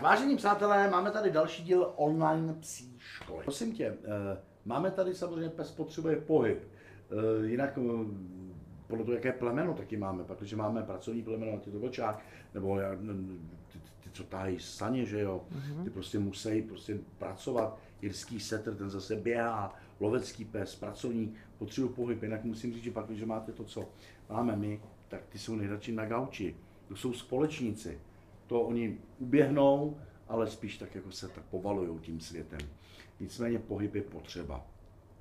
Tak, vážení přátelé, máme tady další díl online psí školy. Prosím tě, eh, máme tady samozřejmě pes potřebuje pohyb. Eh, jinak eh, podle toho, jaké plemeno taky máme, pak, když máme pracovní plemeno, ty to vlčák, nebo já, ty, ty, co tahají saně, že jo, ty prostě musí prostě pracovat, jirský setr, ten zase běhá, lovecký pes, pracovní, potřebují pohyb, jinak musím říct, že pak, když máte to, co máme my, tak ty jsou nejradši na gauči, to jsou společníci, to oni uběhnou, ale spíš tak jako se tak povalují tím světem. Nicméně pohyb je potřeba.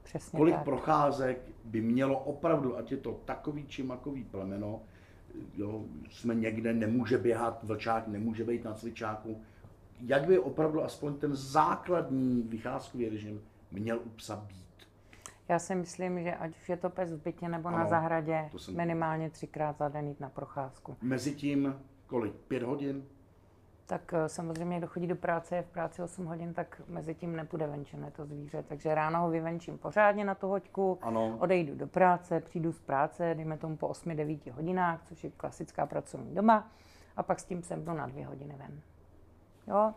Přesně Kolik tak. procházek by mělo opravdu, ať je to takový či makový plemeno, jo, jsme někde, nemůže běhat, vlčák nemůže být na cvičáku, jak by opravdu aspoň ten základní vycházkový režim měl u psa být. Já si myslím, že ať už je to pes v bytě nebo na Ano, zahradě, to jsem- minimálně třikrát za den jít na procházku. Mezitím kolik? Pět hodin? Tak eh, samozřejmě, kdo chodí do práce, je v práci 8 hodin, tak mezi tím nepůjde venčené to zvíře. Takže ráno ho vyvenčím pořádně na tu hoďku, Ano. odejdu do práce, přijdu z práce, dejme tomu po 8-9 hodinách, což je klasická pracovní doba, a pak s tím sem jdu na dvě hodiny ven. Jo?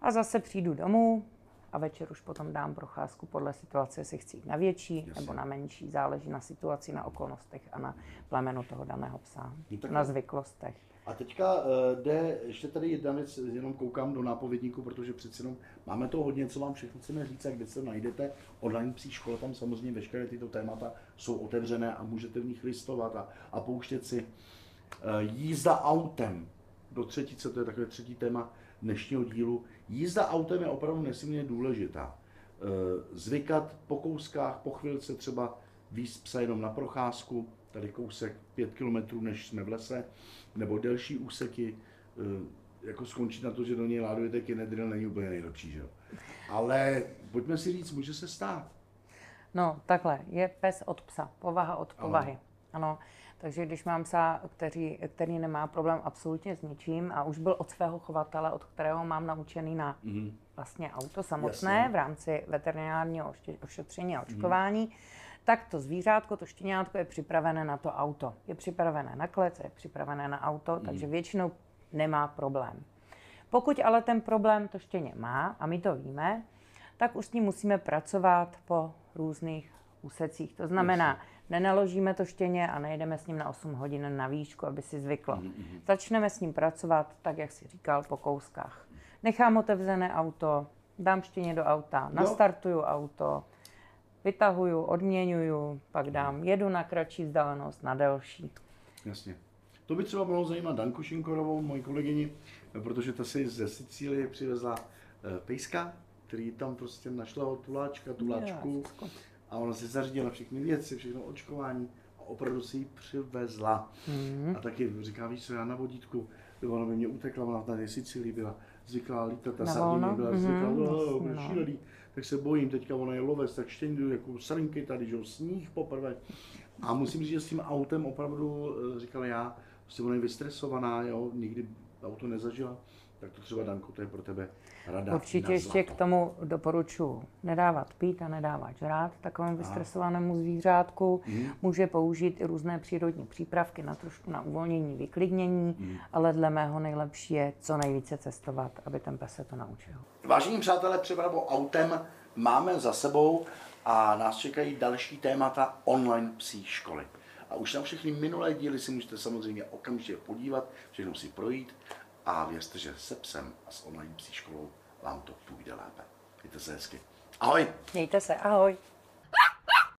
A zase přijdu domů a večer už potom dám procházku podle situace, jestli chci jít na větší Jasně. nebo na menší, záleží na situaci, na okolnostech a na plemenu toho daného psa, No na zvyklostech. A teďka uh, jde ještě tady jedna věc, jenom koukám do nápovědníku, protože přeci jenom máme to hodně, co vám všechno chceme říct a kde se najdete. Online psí škola, tam samozřejmě veškeré tyto témata jsou otevřené a můžete v nich listovat a, a pouštět si. Uh, jízda autem do třetice, to je takové třetí téma dnešního dílu. Jízda autem je opravdu nesmírně důležitá. Uh, zvykat po kouskách, po chvilce třeba víc psa jenom na procházku, tady kousek pět kilometrů, než jsme v lese, nebo delší úseky, eh, jako skončit na to, že do něj ládujete kinedril, není úplně nejlepší, že jo. Ale pojďme si říct, může se stát. No, takhle, je pes od psa, povaha od Ano. povahy. Ano, takže když mám psa, který, který nemá problém absolutně s ničím a už byl od svého chovatele, od kterého mám naučený na mm. vlastně auto samotné Jasně. v rámci veterinárního ošetření a očkování, mm. Tak to zvířátko, to štěňátko je připravené na to auto. Je připravené na klec, je připravené na auto, mm. takže většinou nemá problém. Pokud ale ten problém to štěně má, a my to víme, tak už s ním musíme pracovat po různých úsecích. To znamená, nenaložíme to štěně a nejedeme s ním na 8 hodin na výšku, aby si zvyklo. Začneme s ním pracovat, tak jak si říkal, po kouskách. Nechám otevřené auto, dám štěně do auta, nastartuju auto, vytahuju, odměňuju, pak dám, jedu na kratší vzdálenost, na delší. Jasně. To by třeba mohlo zajímat Danku Šinkorovou, moji kolegyni, protože ta si ze Sicílie přivezla eh, pejska, který tam prostě našla od tuláčka, tuláčku a ona si zařídila všechny věci, všechno očkování a opravdu si ji přivezla. Mm. A taky říká, víš co, já na vodítku, ona by mě utekla, ona na té Sicílii byla zvyklá lítat, ta Na Sardinie volno? byla zvyklá, jasně, mm, no. šílený, tak se bojím, teďka ona je lovec, tak štěňdu jako srnky tady, že sníh poprvé. A musím říct, že s tím autem opravdu, eh, říkal já, prostě ona je vystresovaná, jo, nikdy auto nezažila, tak to třeba Danko, to je pro tebe rada Určitě ještě k tomu doporučuji nedávat pít a nedávat žrát takovému vystresovanému zvířátku. Mhm. Může použít i různé přírodní přípravky na trošku na uvolnění, vyklidnění, Mhm. ale dle mého nejlepší je co nejvíce cestovat, aby ten pes se to naučil. Vážení přátelé, přepravu autem máme za sebou a nás čekají další témata online psí školy. A už na všechny minulé díly si můžete samozřejmě okamžitě podívat, všechno si projít a věřte, že se psem a s online psí školou vám to půjde lépe. Mějte se hezky. Ahoj! Mějte se, ahoj!